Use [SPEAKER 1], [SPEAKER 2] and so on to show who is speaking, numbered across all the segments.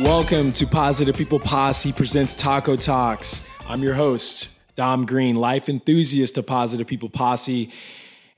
[SPEAKER 1] Welcome to Positive People Posse presents Taco Talks. I'm your host, Dom Green, life enthusiast of Positive People Posse.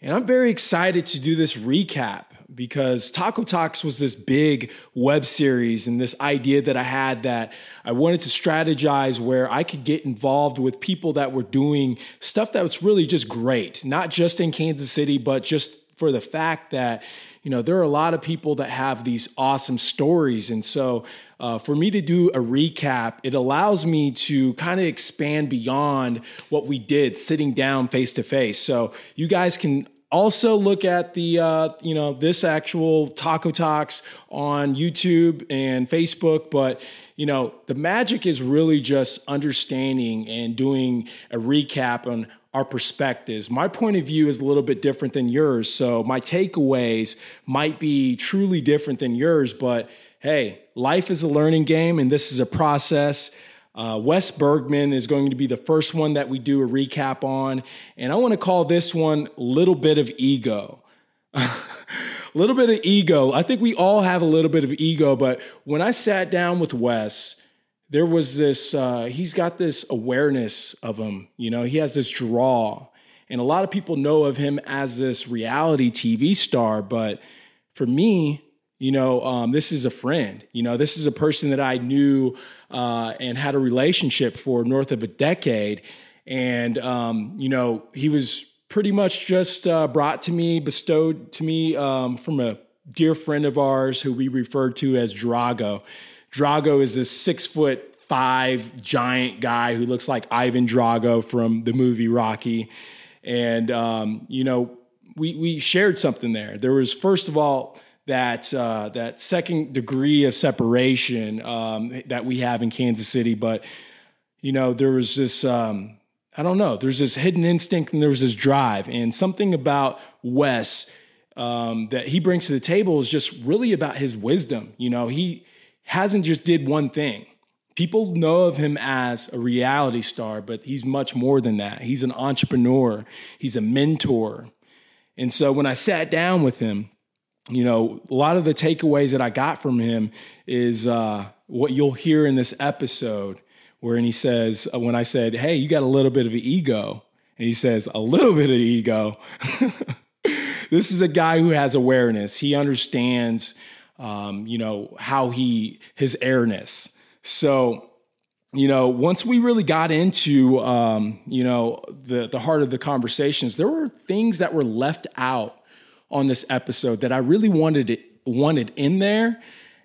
[SPEAKER 1] And I'm very excited to do this recap because Taco Talks was this big web series and this idea that I had that I wanted to strategize where I could get involved with people that were doing stuff that was really just great, not just in Kansas City, but just for the fact that you know, there are a lot of people that have these awesome stories. And so uh, for me to do a recap, it allows me to kind of expand beyond what we did sitting down face to face. So you guys can also look at the uh, you know this actual taco talks on youtube and facebook but you know the magic is really just understanding and doing a recap on our perspectives. My point of view is a little bit different than yours. So my takeaways might be truly different than yours, but hey, life is a learning game and this is a process. Uh, Wes Bergman is going to be the first one that we do a recap on. And I want to call this one Little Bit of Ego. little bit of ego. I think we all have a little bit of ego, but when I sat down with Wes, there was this uh, he's got this awareness of him you know he has this draw and a lot of people know of him as this reality tv star but for me you know um, this is a friend you know this is a person that i knew uh, and had a relationship for north of a decade and um, you know he was pretty much just uh, brought to me bestowed to me um, from a dear friend of ours who we referred to as drago Drago is this six foot five giant guy who looks like Ivan Drago from the movie Rocky. And, um, you know, we, we shared something there. There was, first of all, that uh, that second degree of separation um, that we have in Kansas City, but you know there was this um, I don't know there's this hidden instinct and there was this drive and something about Wes um, that he brings to the table is just really about his wisdom. You know he hasn't just did one thing. People know of him as a reality star, but he's much more than that. He's an entrepreneur, he's a mentor. And so when I sat down with him, you know, a lot of the takeaways that I got from him is uh, what you'll hear in this episode, where he says, uh, when I said, Hey, you got a little bit of an ego. And he says, A little bit of ego. this is a guy who has awareness. He understands um, you know, how he, his airness. So, you know, once we really got into, um, you know, the, the heart of the conversations, there were things that were left out on this episode that I really wanted it, wanted in there.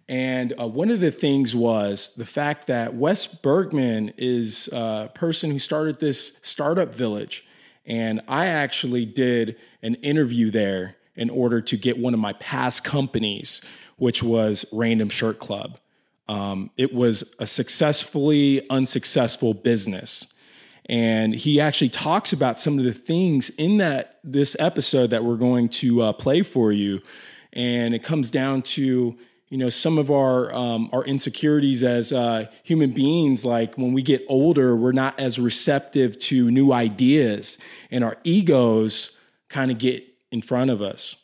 [SPEAKER 1] And uh, one of the things was the fact that Wes Bergman is a person who started this startup village. And I actually did an interview there in order to get one of my past companies which was Random Shirt Club. Um, it was a successfully unsuccessful business. And he actually talks about some of the things in that this episode that we're going to uh, play for you. And it comes down to you know some of our um, our insecurities as uh, human beings. Like when we get older we're not as receptive to new ideas and our egos kind of get in front of us.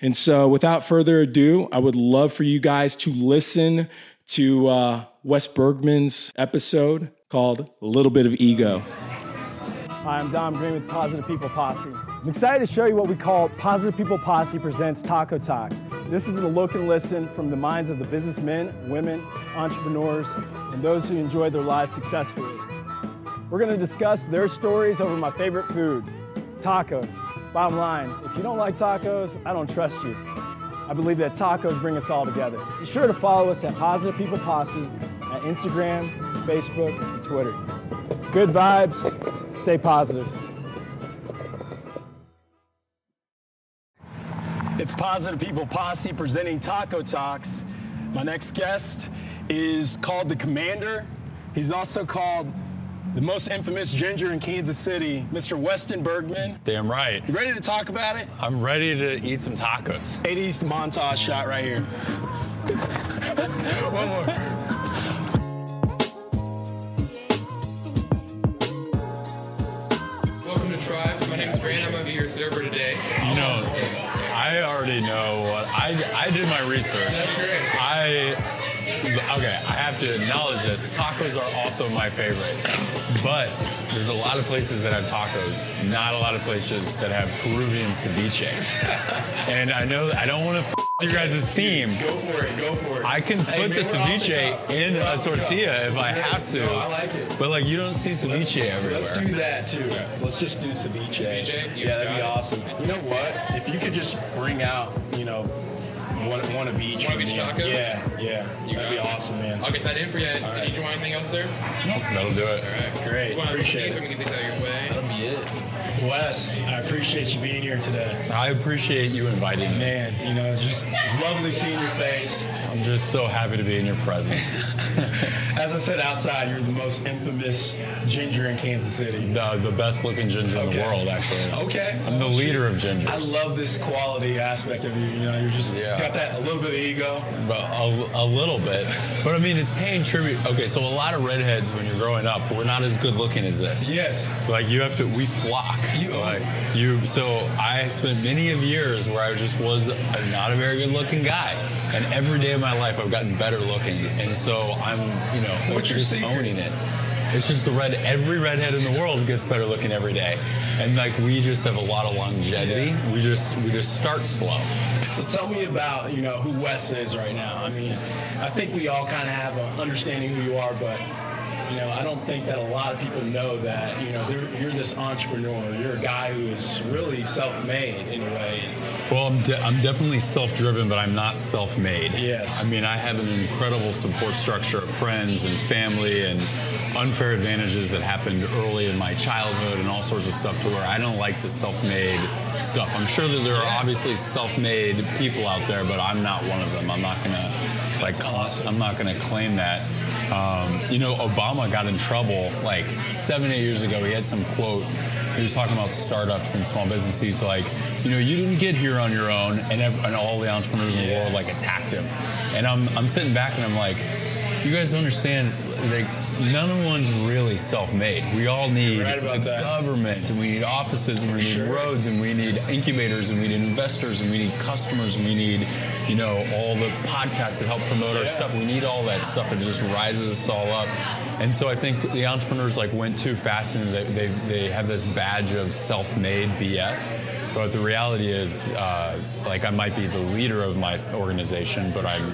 [SPEAKER 1] And so, without further ado, I would love for you guys to listen to uh, Wes Bergman's episode called A Little Bit of Ego.
[SPEAKER 2] Hi, I'm Dom Green with Positive People Posse. I'm excited to show you what we call Positive People Posse Presents Taco Talks. This is the look and listen from the minds of the businessmen, women, entrepreneurs, and those who enjoy their lives successfully. We're going to discuss their stories over my favorite food, tacos. Bottom line, if you don't like tacos, I don't trust you. I believe that tacos bring us all together. Be sure to follow us at Positive People Posse at Instagram, Facebook, and Twitter. Good vibes, stay positive. It's Positive People Posse presenting Taco Talks. My next guest is called the Commander. He's also called the most infamous ginger in Kansas City, Mr. Weston Bergman.
[SPEAKER 3] Damn right.
[SPEAKER 2] You ready to talk about it?
[SPEAKER 3] I'm ready to eat some tacos.
[SPEAKER 2] 80s montage shot right here. One more.
[SPEAKER 3] Research.
[SPEAKER 4] That's great.
[SPEAKER 3] I okay, I have to acknowledge this. Tacos are also my favorite, but there's a lot of places that have tacos, not a lot of places that have Peruvian ceviche. And I know I don't want to f- your guys' theme.
[SPEAKER 1] Go for it. Go for it.
[SPEAKER 3] I can
[SPEAKER 1] Hey,
[SPEAKER 3] put the
[SPEAKER 1] the
[SPEAKER 3] ceviche
[SPEAKER 1] cuff.
[SPEAKER 3] in a
[SPEAKER 1] the
[SPEAKER 3] tortilla if I
[SPEAKER 1] great.
[SPEAKER 3] have to.
[SPEAKER 1] No, I like it.
[SPEAKER 3] But like you don't see ceviche everywhere.
[SPEAKER 1] Let's do that too. Let's just do ceviche.
[SPEAKER 4] Ceviche?
[SPEAKER 1] Yeah, that'd be
[SPEAKER 4] it.
[SPEAKER 1] awesome. You know what? If you could just bring out, you know, one, one of each.
[SPEAKER 4] One of
[SPEAKER 1] for
[SPEAKER 4] each taco?
[SPEAKER 1] Yeah, yeah.
[SPEAKER 4] You
[SPEAKER 1] that'd be
[SPEAKER 4] it.
[SPEAKER 1] awesome, man.
[SPEAKER 4] I'll get that in for you.
[SPEAKER 1] right.
[SPEAKER 4] Did you want anything else, sir?
[SPEAKER 3] No, that'll do it.
[SPEAKER 4] All right.
[SPEAKER 1] Great.
[SPEAKER 4] You want
[SPEAKER 1] Appreciate it.
[SPEAKER 4] I'm get these out of your way.
[SPEAKER 1] That'll be it. Wes, I appreciate you being here today.
[SPEAKER 3] I appreciate you inviting me.
[SPEAKER 1] Man, you know, just lovely seeing your face.
[SPEAKER 3] I'm just so happy to be in your presence.
[SPEAKER 1] As I said outside, you're the most infamous ginger in Kansas City.
[SPEAKER 3] the, the best looking ginger in the world, actually.
[SPEAKER 1] Okay.
[SPEAKER 3] I'm the leader of gingers.
[SPEAKER 1] I love this quality aspect of you. You know, you're just
[SPEAKER 3] Yeah.
[SPEAKER 1] got that a little bit of ego.
[SPEAKER 3] But a, a little bit. But I mean, it's paying tribute. Okay, so a lot of redheads when you're growing up, we're not as good looking as this.
[SPEAKER 1] Yes.
[SPEAKER 3] Like you have to, we flock.
[SPEAKER 1] You-
[SPEAKER 3] like you. So I spent many of years where I just was not a very good looking guy, and every day of my life I've gotten better looking, and so I'm, you know,
[SPEAKER 1] What's your
[SPEAKER 3] just
[SPEAKER 1] secret?
[SPEAKER 3] owning it. It's just the red. Every redhead in the world gets better looking every day, and like we just have a lot of longevity. We just we just start slow.
[SPEAKER 1] So tell me about, you know, who Wes is right now. I mean, I think we all kind of have an understanding who you are, but, you know, I don't think that a lot of people know that, you know, you're this entrepreneur. You're a guy who is really self-made in a way.
[SPEAKER 3] Well, I'm, de- I'm definitely self-driven, but I'm not self-made.
[SPEAKER 1] Yes.
[SPEAKER 3] I mean, I have an incredible support structure of friends and family and unfair advantages that happened early in my childhood and all sorts of stuff to where I don't like the self-made stuff. I'm sure that there are obviously self-made people out there, but I'm not one of them. I'm not gonna like. I'm not gonna claim that. Um, you know, Obama got in trouble like seven, eight years ago. He had some quote. He was talking about startups and small business. He's like, you know, you didn't get here on your own, and, ev- and all the entrepreneurs in the world like attacked him. And I'm, I'm sitting back and I'm like, you guys understand. Like, none of one's really self-made. We all need
[SPEAKER 1] Right that.
[SPEAKER 3] government, and we need offices, and we need
[SPEAKER 1] Sure.
[SPEAKER 3] roads, and we need incubators, and we need investors, and we need customers, and we need, you know, all the podcasts that help promote our stuff. We need all that stuff. It just rises us all up. And so I think the entrepreneurs like went too fast, and they they, they have this badge of self-made BS. But the reality is, uh, like I might be the leader of my organization, but I'm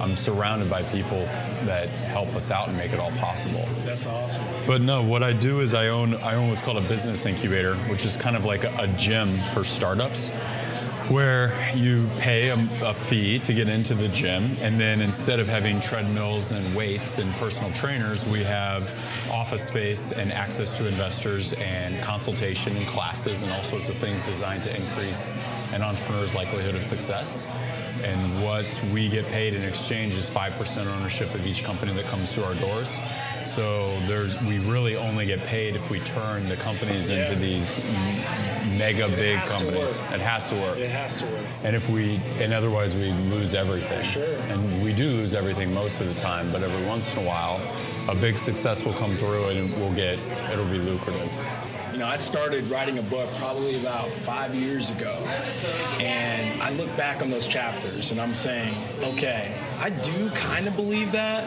[SPEAKER 3] I'm surrounded by people that help us out and make it all possible.
[SPEAKER 1] That's awesome.
[SPEAKER 3] But no, what I do is I own I own what's called a business incubator, which is kind of like a, a gym for startups, where you pay a, a fee to get into the gym, and then instead of having treadmills and weights and personal trainers, we have office space and access to investors and consultation and classes and all sorts of things designed to increase an entrepreneur's likelihood of success. And what we get paid in exchange is 5% ownership of each company that comes through our doors. So there's we really only get paid if we turn the companies into these mega big companies. It has to work.
[SPEAKER 1] It has to work.
[SPEAKER 3] And if we, and otherwise we lose everything.
[SPEAKER 1] Sure.
[SPEAKER 3] And we do lose everything most of the time, but every once in a while, a big success will come through and we'll get, it'll be lucrative.
[SPEAKER 1] You know, I started writing a book probably about five years ago, and I look back on those chapters and I'm saying, okay, I do kind of believe that,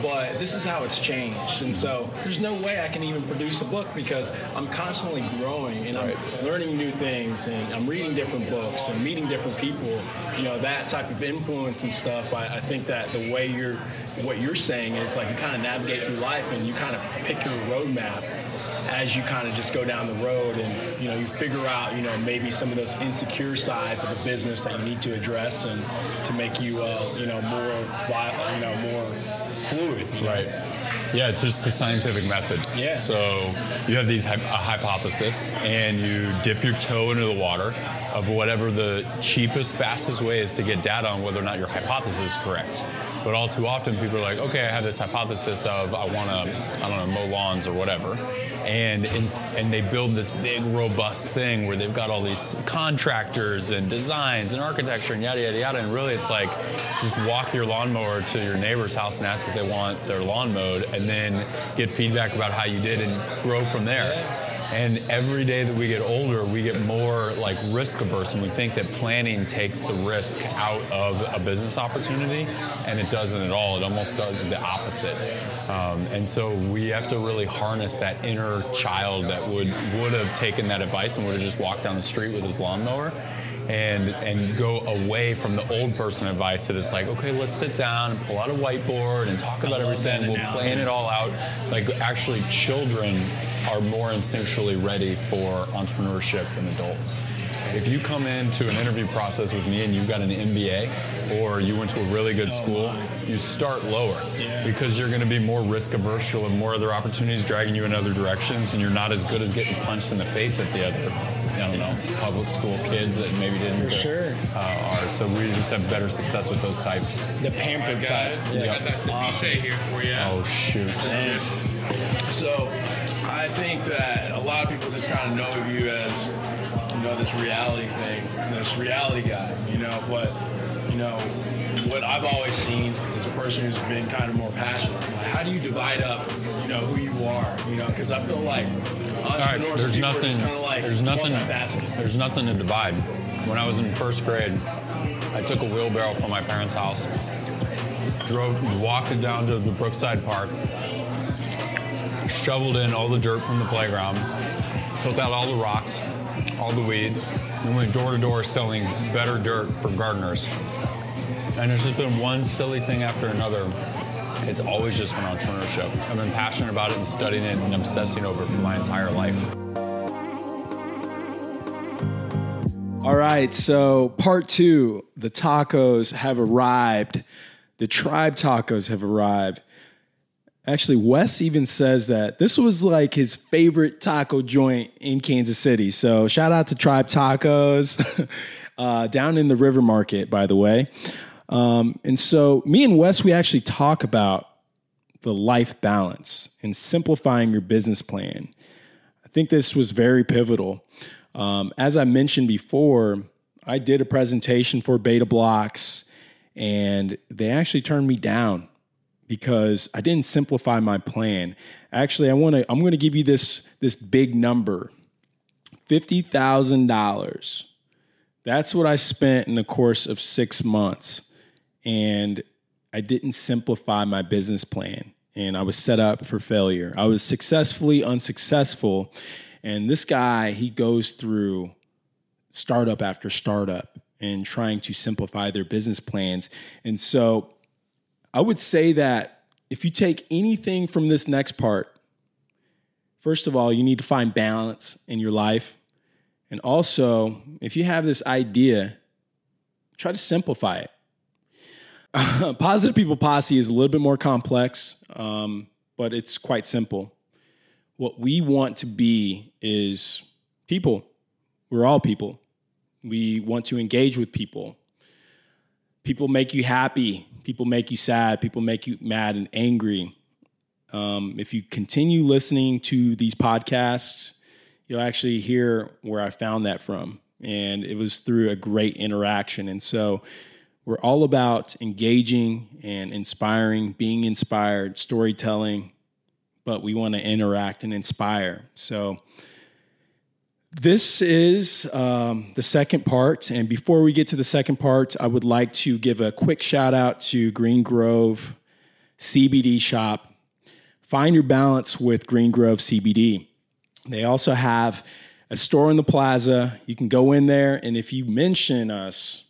[SPEAKER 1] but this is how it's changed. And so there's no way I can even produce a book because I'm constantly growing and I'm learning new things and I'm reading different books and meeting different people. You know, that type of influence and stuff. I, I think that the way you're, what you're saying is like you kind of navigate through life and you kind of pick your roadmap as you kind of just go down the road and you know you figure out you know maybe some of those insecure sides of a business that you need to address and to make you uh, you know more you know more fluid you know?
[SPEAKER 3] Right. Yeah, it's just the scientific method.
[SPEAKER 1] Yeah.
[SPEAKER 3] So you have these a hypothesis, and you dip your toe into the water of whatever the cheapest, fastest way is to get data on whether or not your hypothesis is correct. But all too often, people are like, okay, I have this hypothesis of I want to, I don't know, mow lawns or whatever. And, and they build this big, robust thing where they've got all these contractors and designs and architecture and yada, yada, yada. And really, it's like just walk your lawnmower to your neighbor's house and ask if they want their lawn mowed and then get feedback about how you did and grow from there. And every day that we get older, we get more like risk averse, and we think that planning takes the risk out of a business opportunity, and it doesn't at all. It almost does the opposite. Um, and so we have to really harness that inner child that would would have taken that advice and would have just walked down the street with his lawnmower and and go away from the old person advice to just like okay let's sit down and pull out a whiteboard and talk about everything we'll plan it all out like actually children are more instinctually ready for entrepreneurship than adults if you come into an interview process with me and you've got an MBA or you went to a really good school, you start lower because you're going to be more risk averse. You'll have more other opportunities dragging you in other directions, and you're not as good as getting punched in the face at the other, I don't know, public school kids that maybe didn't
[SPEAKER 1] For sure.
[SPEAKER 3] uh, are. So we just have better success with those types.
[SPEAKER 1] The pampered type.
[SPEAKER 4] Guys, I got that ceviche here for you.
[SPEAKER 3] Oh shoot!
[SPEAKER 2] So I think that a lot of people just kind of know you as, you know, this reality thing, this reality guy, you know, but, you know, what I've always seen is a person who's been kind of more passionate. Like, how do you divide up, you know, who you are, you know, because I feel like
[SPEAKER 3] All right,
[SPEAKER 2] entrepreneurs
[SPEAKER 3] there's nothing.
[SPEAKER 2] kind of like
[SPEAKER 3] there's nothing. There's nothing to divide. When I was in first grade, I took a wheelbarrow from my parents' house, drove, walked it down to the Brookside Park, shoveled in all the dirt from the playground, took out all the rocks, all the weeds, and went door to door selling better dirt for gardeners. And there's just been one silly thing after another. It's always just been entrepreneurship. I've been passionate about it and studying it and obsessing over it for my entire life.
[SPEAKER 1] All right, so part two, the tacos have arrived. The tribe tacos have arrived. Actually, Wes even says that this was like his favorite taco joint in Kansas City. So shout out to Tribe Tacos uh, down in the River Market, by the way. Um, and so me and Wes, we actually talk about the life balance and simplifying your business plan. I think this was very pivotal. Um, as I mentioned before, I did a presentation for Beta Blocks, and they actually turned me down because I didn't simplify my plan. Actually, I want to. I'm going to give you this this big number, fifty thousand dollars. That's what I spent in the course of six months, and I didn't simplify my business plan, and I was set up for failure. I was successfully unsuccessful, and this guy he goes through startup after startup and trying to simplify their business plans, and so I would say that if you take anything from this next part, first of all, you need to find balance in your life. And also, if you have this idea, try to simplify it. Positive People Posse is a little bit more complex, um, but it's quite simple. What we want to be is people. We're all people. We want to engage with people. People make you happy. People make you sad. People make you mad and angry. Um, if you continue listening to these podcasts, you'll actually hear where I found that from. And it was through a great interaction. And so we're all about engaging and inspiring, being inspired, storytelling, but we want to interact and inspire. So this is um, the second part. And before we get to the second part, I would like to give a quick shout out to Green Grove CBD Shop. Find your balance with Green Grove CBD. They also have a store in the plaza. You can go in there, and if you mention us,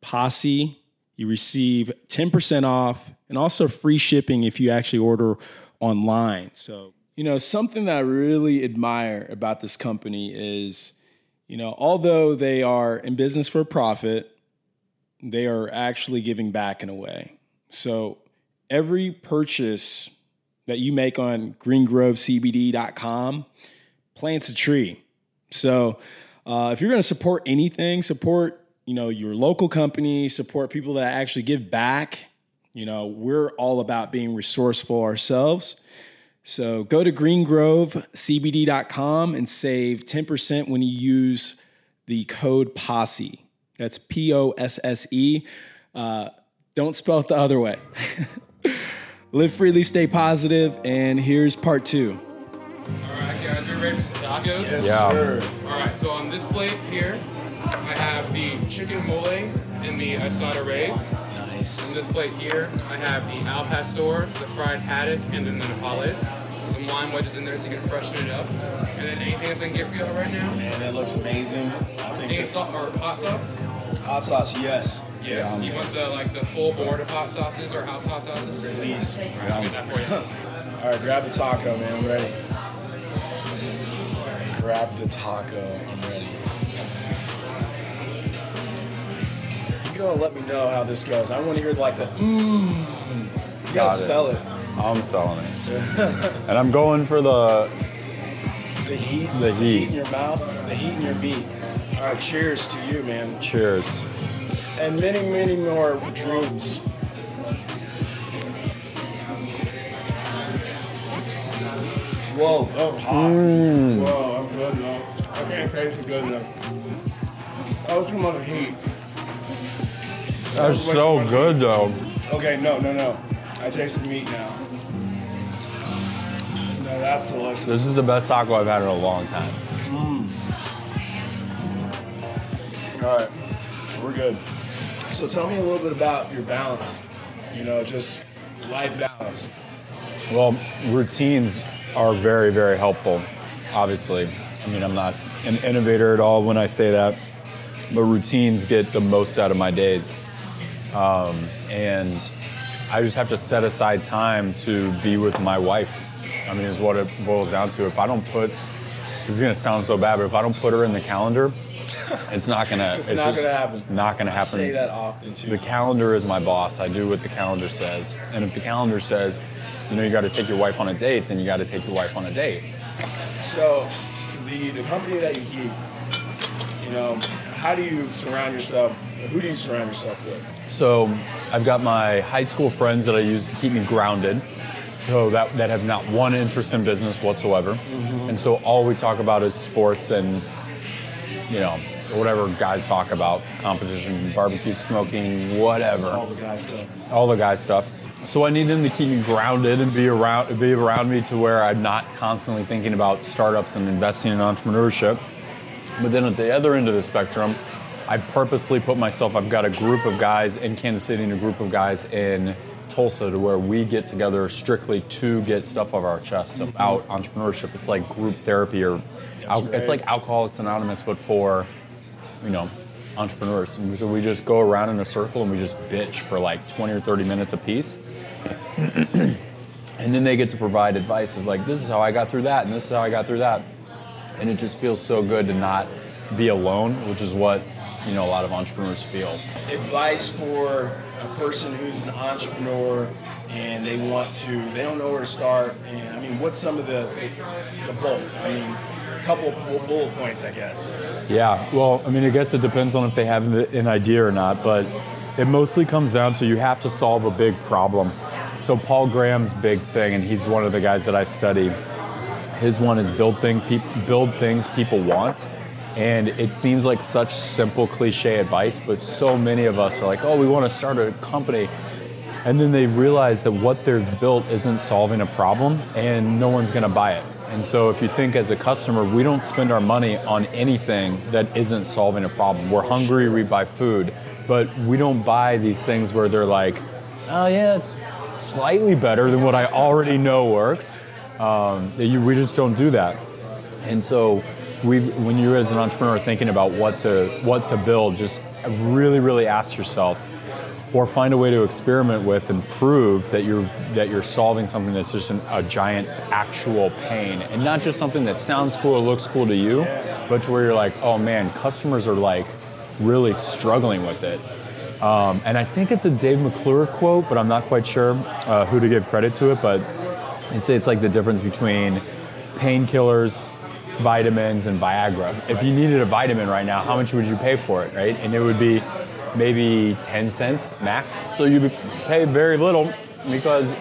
[SPEAKER 1] Posse, you receive 10% off and also free shipping if you actually order online. So, you know, something that I really admire about this company is, you know, although they are in business for profit, they are actually giving back in a way. So, every purchase that you make on greengrovecbd.com plants a tree. So, uh, if you're going to support anything, support you know your local company, support people that actually give back. You know, we're all about being resourceful ourselves. So go to greengrovecbd.com and save 10% when you use the code POSSE. That's P O S S E. Uh, don't spell it the other way. Live freely, stay positive, and here's part two.
[SPEAKER 4] All right, guys, are you ready for some tacos?
[SPEAKER 1] Yes,
[SPEAKER 3] Yeah.
[SPEAKER 1] sir.
[SPEAKER 4] All right, so on this plate here, I have the chicken mole and the asada rays. On this plate here, I have the al pastor, the fried haddock, and then the nopales. Some lime wedges in there so you can freshen it up. And then anything else I can get for you right now?
[SPEAKER 1] Man, that looks amazing. I think this
[SPEAKER 4] salt or hot sauce?
[SPEAKER 1] hot sauce, yes.
[SPEAKER 4] Yes.
[SPEAKER 1] Yeah,
[SPEAKER 4] you want the like the full board of hot sauces or house hot sauces?
[SPEAKER 1] Please.
[SPEAKER 4] All right, I'll um, get that for you.
[SPEAKER 1] All right, grab the taco, man. I'm ready. Grab the taco. I'm ready. Gotta let me know how this goes. I want to hear like the mmm. You gotta
[SPEAKER 3] Got it.
[SPEAKER 1] sell it.
[SPEAKER 3] I'm selling it. and I'm going for the
[SPEAKER 1] The heat.
[SPEAKER 3] The heat.
[SPEAKER 1] in your mouth. The heat in your meat. All right, cheers to you, man.
[SPEAKER 3] cheers.
[SPEAKER 1] And many, many more dreams. Whoa, oh, hot. Mm. Whoa, I'm good now. I can't taste it good enough. Oh, too much heat.
[SPEAKER 3] That's so good though.
[SPEAKER 1] Okay, no, no, no. I taste the meat now. No, that's delicious.
[SPEAKER 3] This is the best taco I've had in a long time. Mm.
[SPEAKER 1] All right, we're good. So tell me a little bit about your balance. You know, just life balance.
[SPEAKER 3] Well, routines are very, very helpful, obviously. I mean, I'm not an innovator at all when I say that, but routines get the most out of my days. Um, and I just have to set aside time to be with my wife. I mean, is what it boils down to. If I don't put, this is gonna sound so bad, but if I don't put her in the calendar, it's not gonna.
[SPEAKER 1] It's not gonna happen.
[SPEAKER 3] Not gonna
[SPEAKER 1] I
[SPEAKER 3] happen.
[SPEAKER 1] say that often too.
[SPEAKER 3] The calendar is my boss. I do what the calendar says. And if the calendar says, you know, you got to take your wife on a date, then you got to take your wife on a date.
[SPEAKER 1] So, the the company that you keep, you know, how do you surround yourself? Who do you surround yourself with?
[SPEAKER 3] So I've got my high school friends that I use to keep me grounded. So that, that have not one interest in business whatsoever. Mm-hmm. And so all we talk about is sports and, you know, whatever guys talk about, competition, barbecue, smoking, whatever.
[SPEAKER 1] All the guys stuff.
[SPEAKER 3] all the guy stuff. So I need them to keep me grounded and be around be around me to where I'm not constantly thinking about startups and investing in entrepreneurship. But then at the other end of the spectrum, I purposely put myself. I've got a group of guys in Kansas City and a group of guys in Tulsa to where we get together strictly to get stuff off our chest mm-hmm. about entrepreneurship. It's like group therapy or al- it's like Alcoholics Anonymous, but for you know, entrepreneurs. And so we just go around in a circle and we just bitch for like 20 or 30 minutes a piece. and then they get to provide advice of like, this is how I got through that, and this is how I got through that. And it just feels so good to not be alone, which is what, you know, a lot of entrepreneurs feel.
[SPEAKER 1] Advice for a person who's an entrepreneur and they want to, they don't know where to start. And I mean, what's some of the the bulk? I mean, a couple bullet points, I guess.
[SPEAKER 3] Yeah, well, I mean, I guess it depends on if they have an idea or not, but it mostly comes down to you have to solve a big problem. So Paul Graham's big thing, and he's one of the guys that I study. His one is build thing, peop build things people want, and it seems like such simple cliche advice, but so many of us are like, oh, we want to start a company, and then they realize that what they've built isn't solving a problem, and no one's going to buy it. And so, if you think as a customer, we don't spend our money on anything that isn't solving a problem. We're hungry, we buy food, but we don't buy these things where they're like, oh, yeah, it's slightly better than what I already know works. Um, you, we just don't do that. And so, we, when you're as an entrepreneur thinking about what to what to build, just really, really ask yourself, or find a way to experiment with and prove that you're that you're solving something that's just an, a giant actual pain, and not just something that sounds cool or looks cool to you, but to where you're like, oh man, customers are like really struggling with it. Um, and I think it's a Dave McClure quote, but I'm not quite sure uh, who to give credit to it. But they say it's like the difference between painkillers, vitamins, and Viagra. If you needed a vitamin right now, how much would you pay for it, right? And it would be maybe 10 cents max. So you pay very little because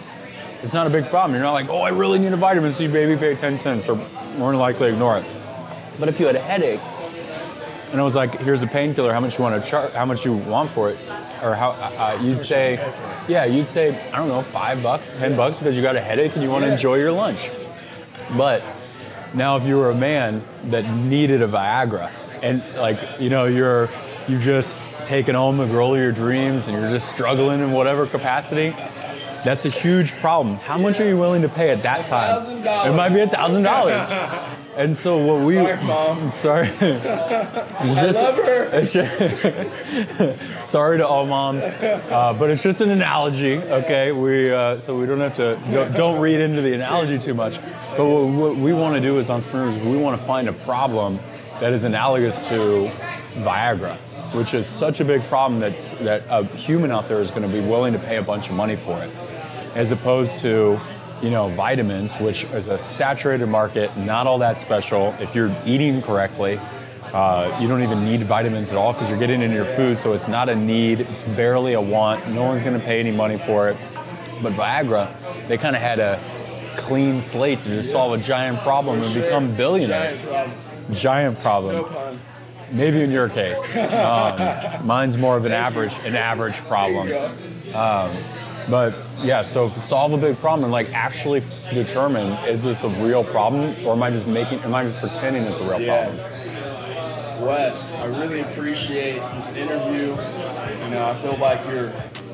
[SPEAKER 3] it's not a big problem. You're not like, oh, I really need a vitamin, so you maybe pay 10 cents or more than likely ignore it. But if you had a headache, and I was like, "Here's a painkiller. How much you want to charge? How much you want for it?" Or how uh, you'd say, "Yeah, you'd say I don't know, five bucks, ten bucks because you got a headache and you want to enjoy your lunch." But Now, if you were a man that needed a Viagra, and like you know, you're you just taken home the girl of your dreams, and you're just struggling in whatever capacity. That's a huge problem. How much are you willing to pay at that time?
[SPEAKER 2] $1,000.
[SPEAKER 3] It might be a thousand dollars. And so what we
[SPEAKER 2] Sorry, Mom.
[SPEAKER 3] sorry. It's
[SPEAKER 2] I love her.
[SPEAKER 3] it's ju- Sorry to all moms, uh, but it's just an analogy, okay? We uh, so we don't have to don't, don't read into the analogy too much. But what, what we want to do as entrepreneurs, we want to find a problem that is analogous to Viagra, which is such a big problem that's that a human out there is going to be willing to pay a bunch of money for it, as opposed to you know vitamins, which is a saturated market, not all that special. If you're eating correctly. Uh, you don't even need vitamins at all because you're getting it in your food, so it's not a need. It's barely a want. No one's going to pay any money for it. But Viagra, they kind of had a clean slate to just solve a giant problem and become billionaires.
[SPEAKER 2] Giant
[SPEAKER 3] problem. Maybe in your case. Um, mine's more of an average, an average problem. Um, but yeah, so solve a big problem and like actually determine is this a real problem or am I just making, am I just pretending it's a real
[SPEAKER 2] Yeah.
[SPEAKER 3] problem?
[SPEAKER 2] Wes, I really appreciate this interview. You know, I feel like you're,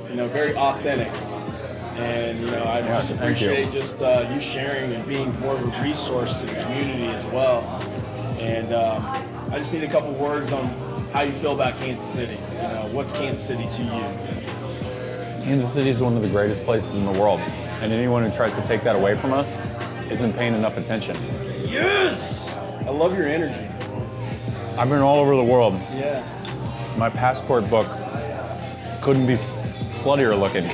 [SPEAKER 2] you know, very authentic. And, you know, I just
[SPEAKER 3] thank you.
[SPEAKER 2] appreciate just uh, you sharing and being more of a resource to the community as well. And um, I just need a couple words on how you feel about Kansas City. You know, what's Kansas City to you?
[SPEAKER 3] Kansas City is one of the greatest places in the world, and anyone who tries to take that away from us isn't paying enough attention.
[SPEAKER 2] Yes! I love your energy.
[SPEAKER 3] I've been all over the world.
[SPEAKER 2] Yeah.
[SPEAKER 3] My passport book couldn't be sluttier looking.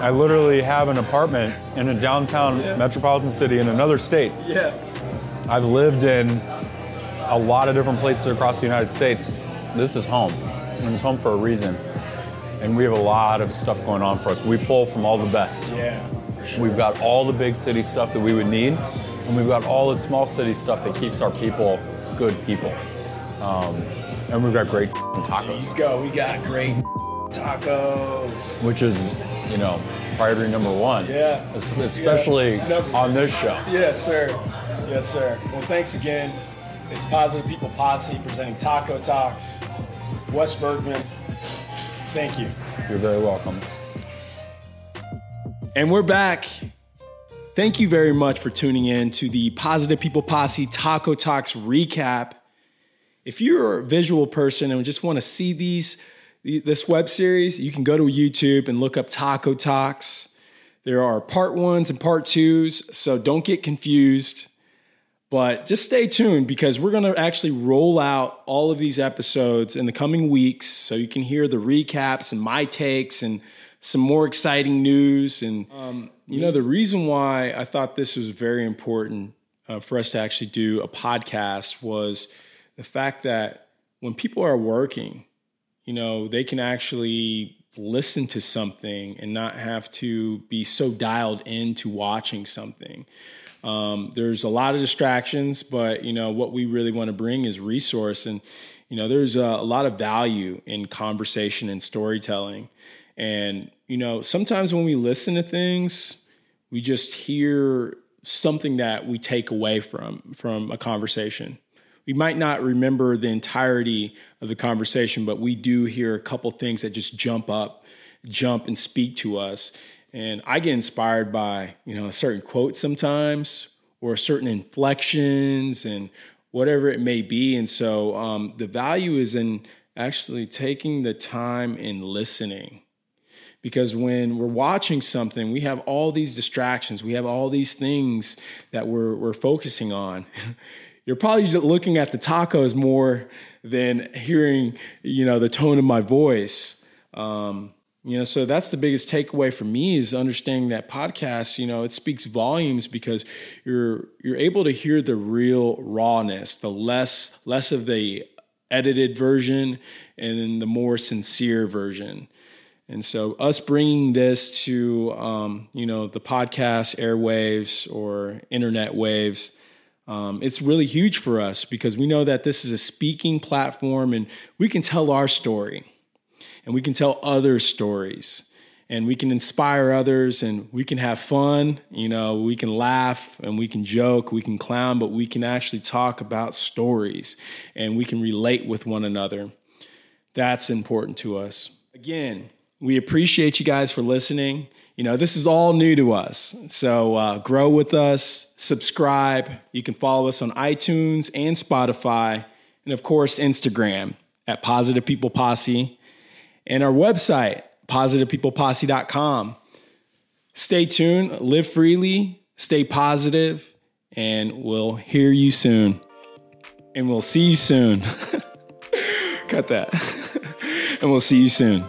[SPEAKER 3] I literally have an apartment in a downtown metropolitan city in another state.
[SPEAKER 2] Yeah.
[SPEAKER 3] I've lived in a lot of different places across the United States. This is home, and it's home for a reason. And we have a lot of stuff going on for us. We pull from all the best.
[SPEAKER 2] Yeah.
[SPEAKER 3] We've got all the big city stuff that we would need, and we've got all the small city stuff that keeps our people good people. Um, and we've got great tacos,
[SPEAKER 2] Let's go. We got great tacos.
[SPEAKER 3] which is, you know, priority number one.
[SPEAKER 2] Yeah.
[SPEAKER 3] Especially
[SPEAKER 2] Yeah.
[SPEAKER 3] On this show.
[SPEAKER 2] Yes, sir. Yes, sir. Well, thanks again. It's Positive People Posse presenting Taco Talks. Wes Bergman, thank you.
[SPEAKER 3] You're very welcome.
[SPEAKER 1] And we're back. Thank you very much for tuning in to the Positive People Posse Taco Talks recap. If you're a visual person and just want to see these this web series, you can go to YouTube and look up Taco Talks. There are part ones and part twos, so don't get confused. But just stay tuned because we're going to actually roll out all of these episodes in the coming weeks so you can hear the recaps and my takes and some more exciting news. And, um, you know, the reason why I thought this was very important uh, for us to actually do a podcast was the fact that when people are working, you know, they can actually listen to something and not have to be so dialed into watching something. Um, there's a lot of distractions, but you know what we really want to bring is resource, and you know there's a, a lot of value in conversation and storytelling. And you know sometimes when we listen to things, we just hear something that we take away from from a conversation. We might not remember the entirety of the conversation, but we do hear a couple things that just jump up, jump and speak to us. And I get inspired by, you know, a certain quote sometimes or certain inflections and whatever it may be. And so um, the value is in actually taking the time and listening. Because when we're watching something, we have all these distractions, we have all these things that we're, we're focusing on. You're probably looking at the tacos more than hearing, you know, the tone of my voice. Um, you know, so that's the biggest takeaway for me is understanding that podcast, you know, it speaks volumes because you're you're able to hear the real rawness, the less less of the edited version and then the more sincere version. And so, us bringing this to, um, you know, the podcast airwaves or internet waves, um, it's really huge for us because we know that this is a speaking platform and we can tell our story and we can tell other stories. and we can inspire others and we can have fun. You know, we can laugh and we can joke, we can clown, but we can actually talk about stories and we can relate with one another. That's important to us. Again, we appreciate you guys for listening. You know, this is all new to us. So uh, grow with us, subscribe. You can follow us on iTunes and Spotify, and of course, Instagram at Positive People Posse, and our website, positivepeopleposse.com. Stay tuned, live freely, stay positive, and we'll hear you soon. And we'll see you soon. Cut that. and we'll see you soon.